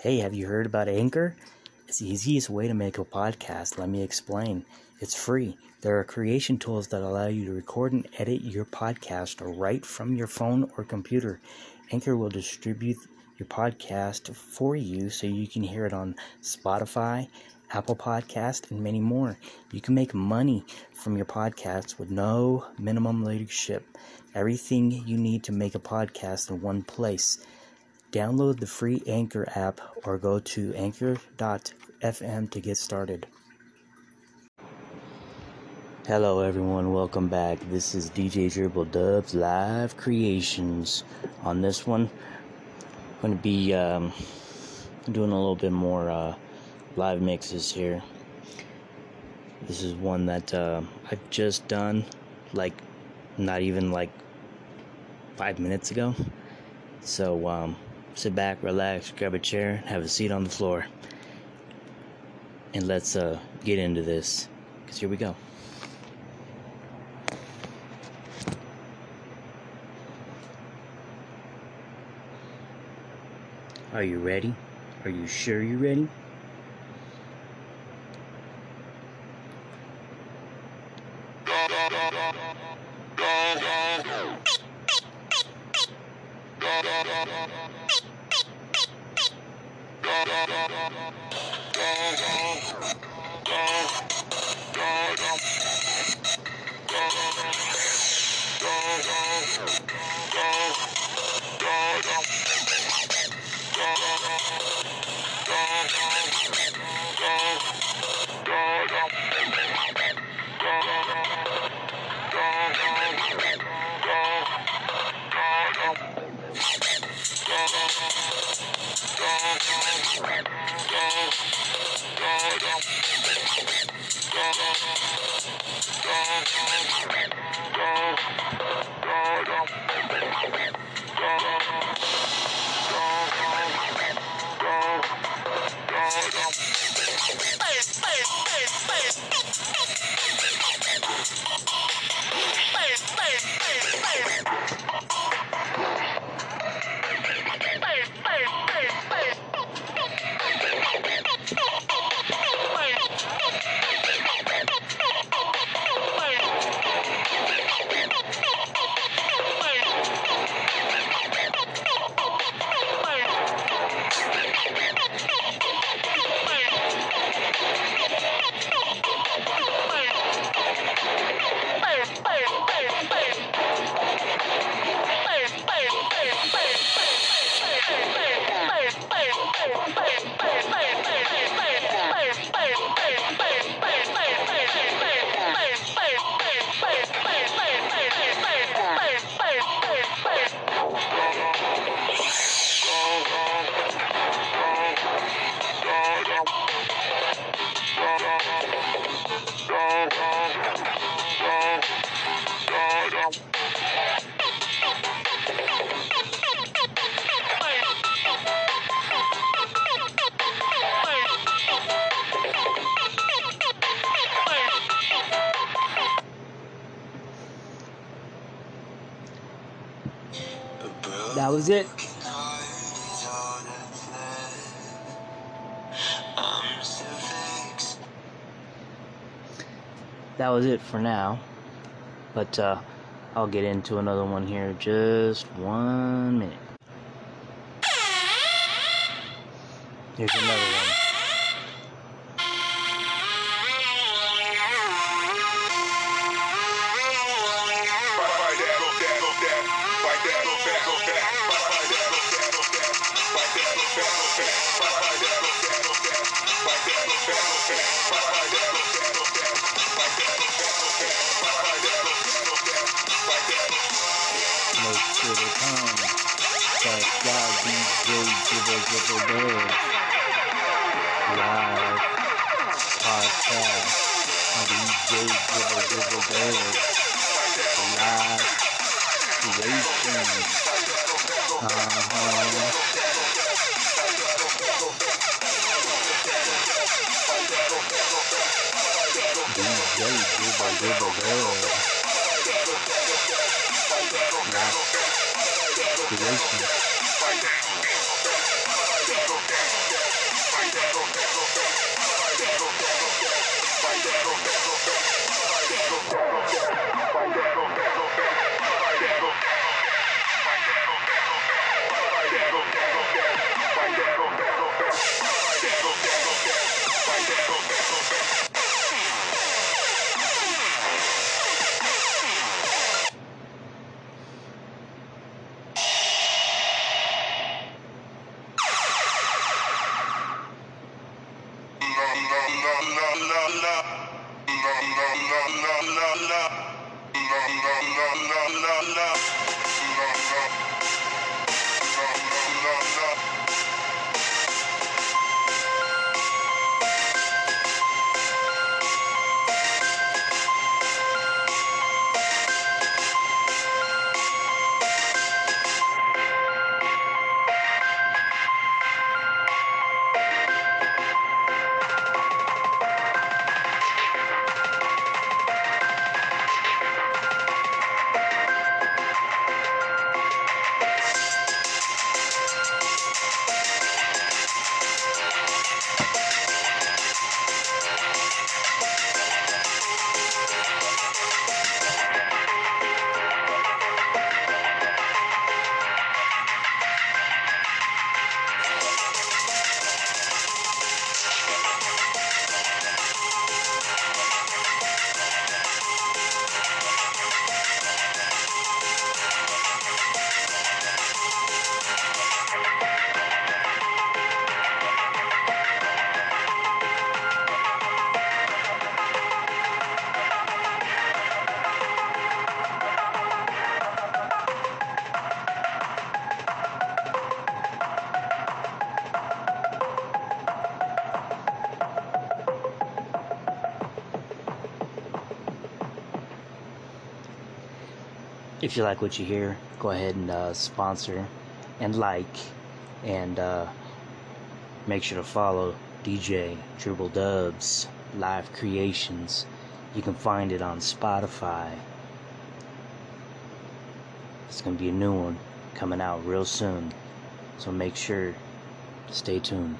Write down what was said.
Hey, have you heard about Anchor? It's the easiest way to make a podcast. Let me explain. It's free. There are creation tools that allow you to record and edit your podcast right from your phone or computer. Anchor will distribute your podcast for you so you can hear it on Spotify, Apple Podcast, and many more. You can make money from your podcasts with no minimum leadership. Everything you need to make a podcast in one place. Download the free Anchor app or go to anchor.fm to get started. Hello, everyone. Welcome back. This is DJ Dribble Dubz Live Creations. On this one, I'm going to be um, doing a little bit more uh, live mixes here. This is one that uh, I've just done, like, not even like five minutes ago. So, um, sit back, relax, grab a chair, have a seat on the floor, and let's uh, get into this. Because here we go. Are you ready? Are you sure you're ready? Thank you. That was it. That was it for now. But uh, I'll get into another one here just one minute. Here's another one. Uh-huh. Dribble Dribble Dub. Live if you like what you hear, go ahead and uh, sponsor and like and uh, make sure to follow DJ Dribble Dubz Live Creations. You can find it on Spotify. It's going to be a new one coming out real soon. So make sure to stay tuned.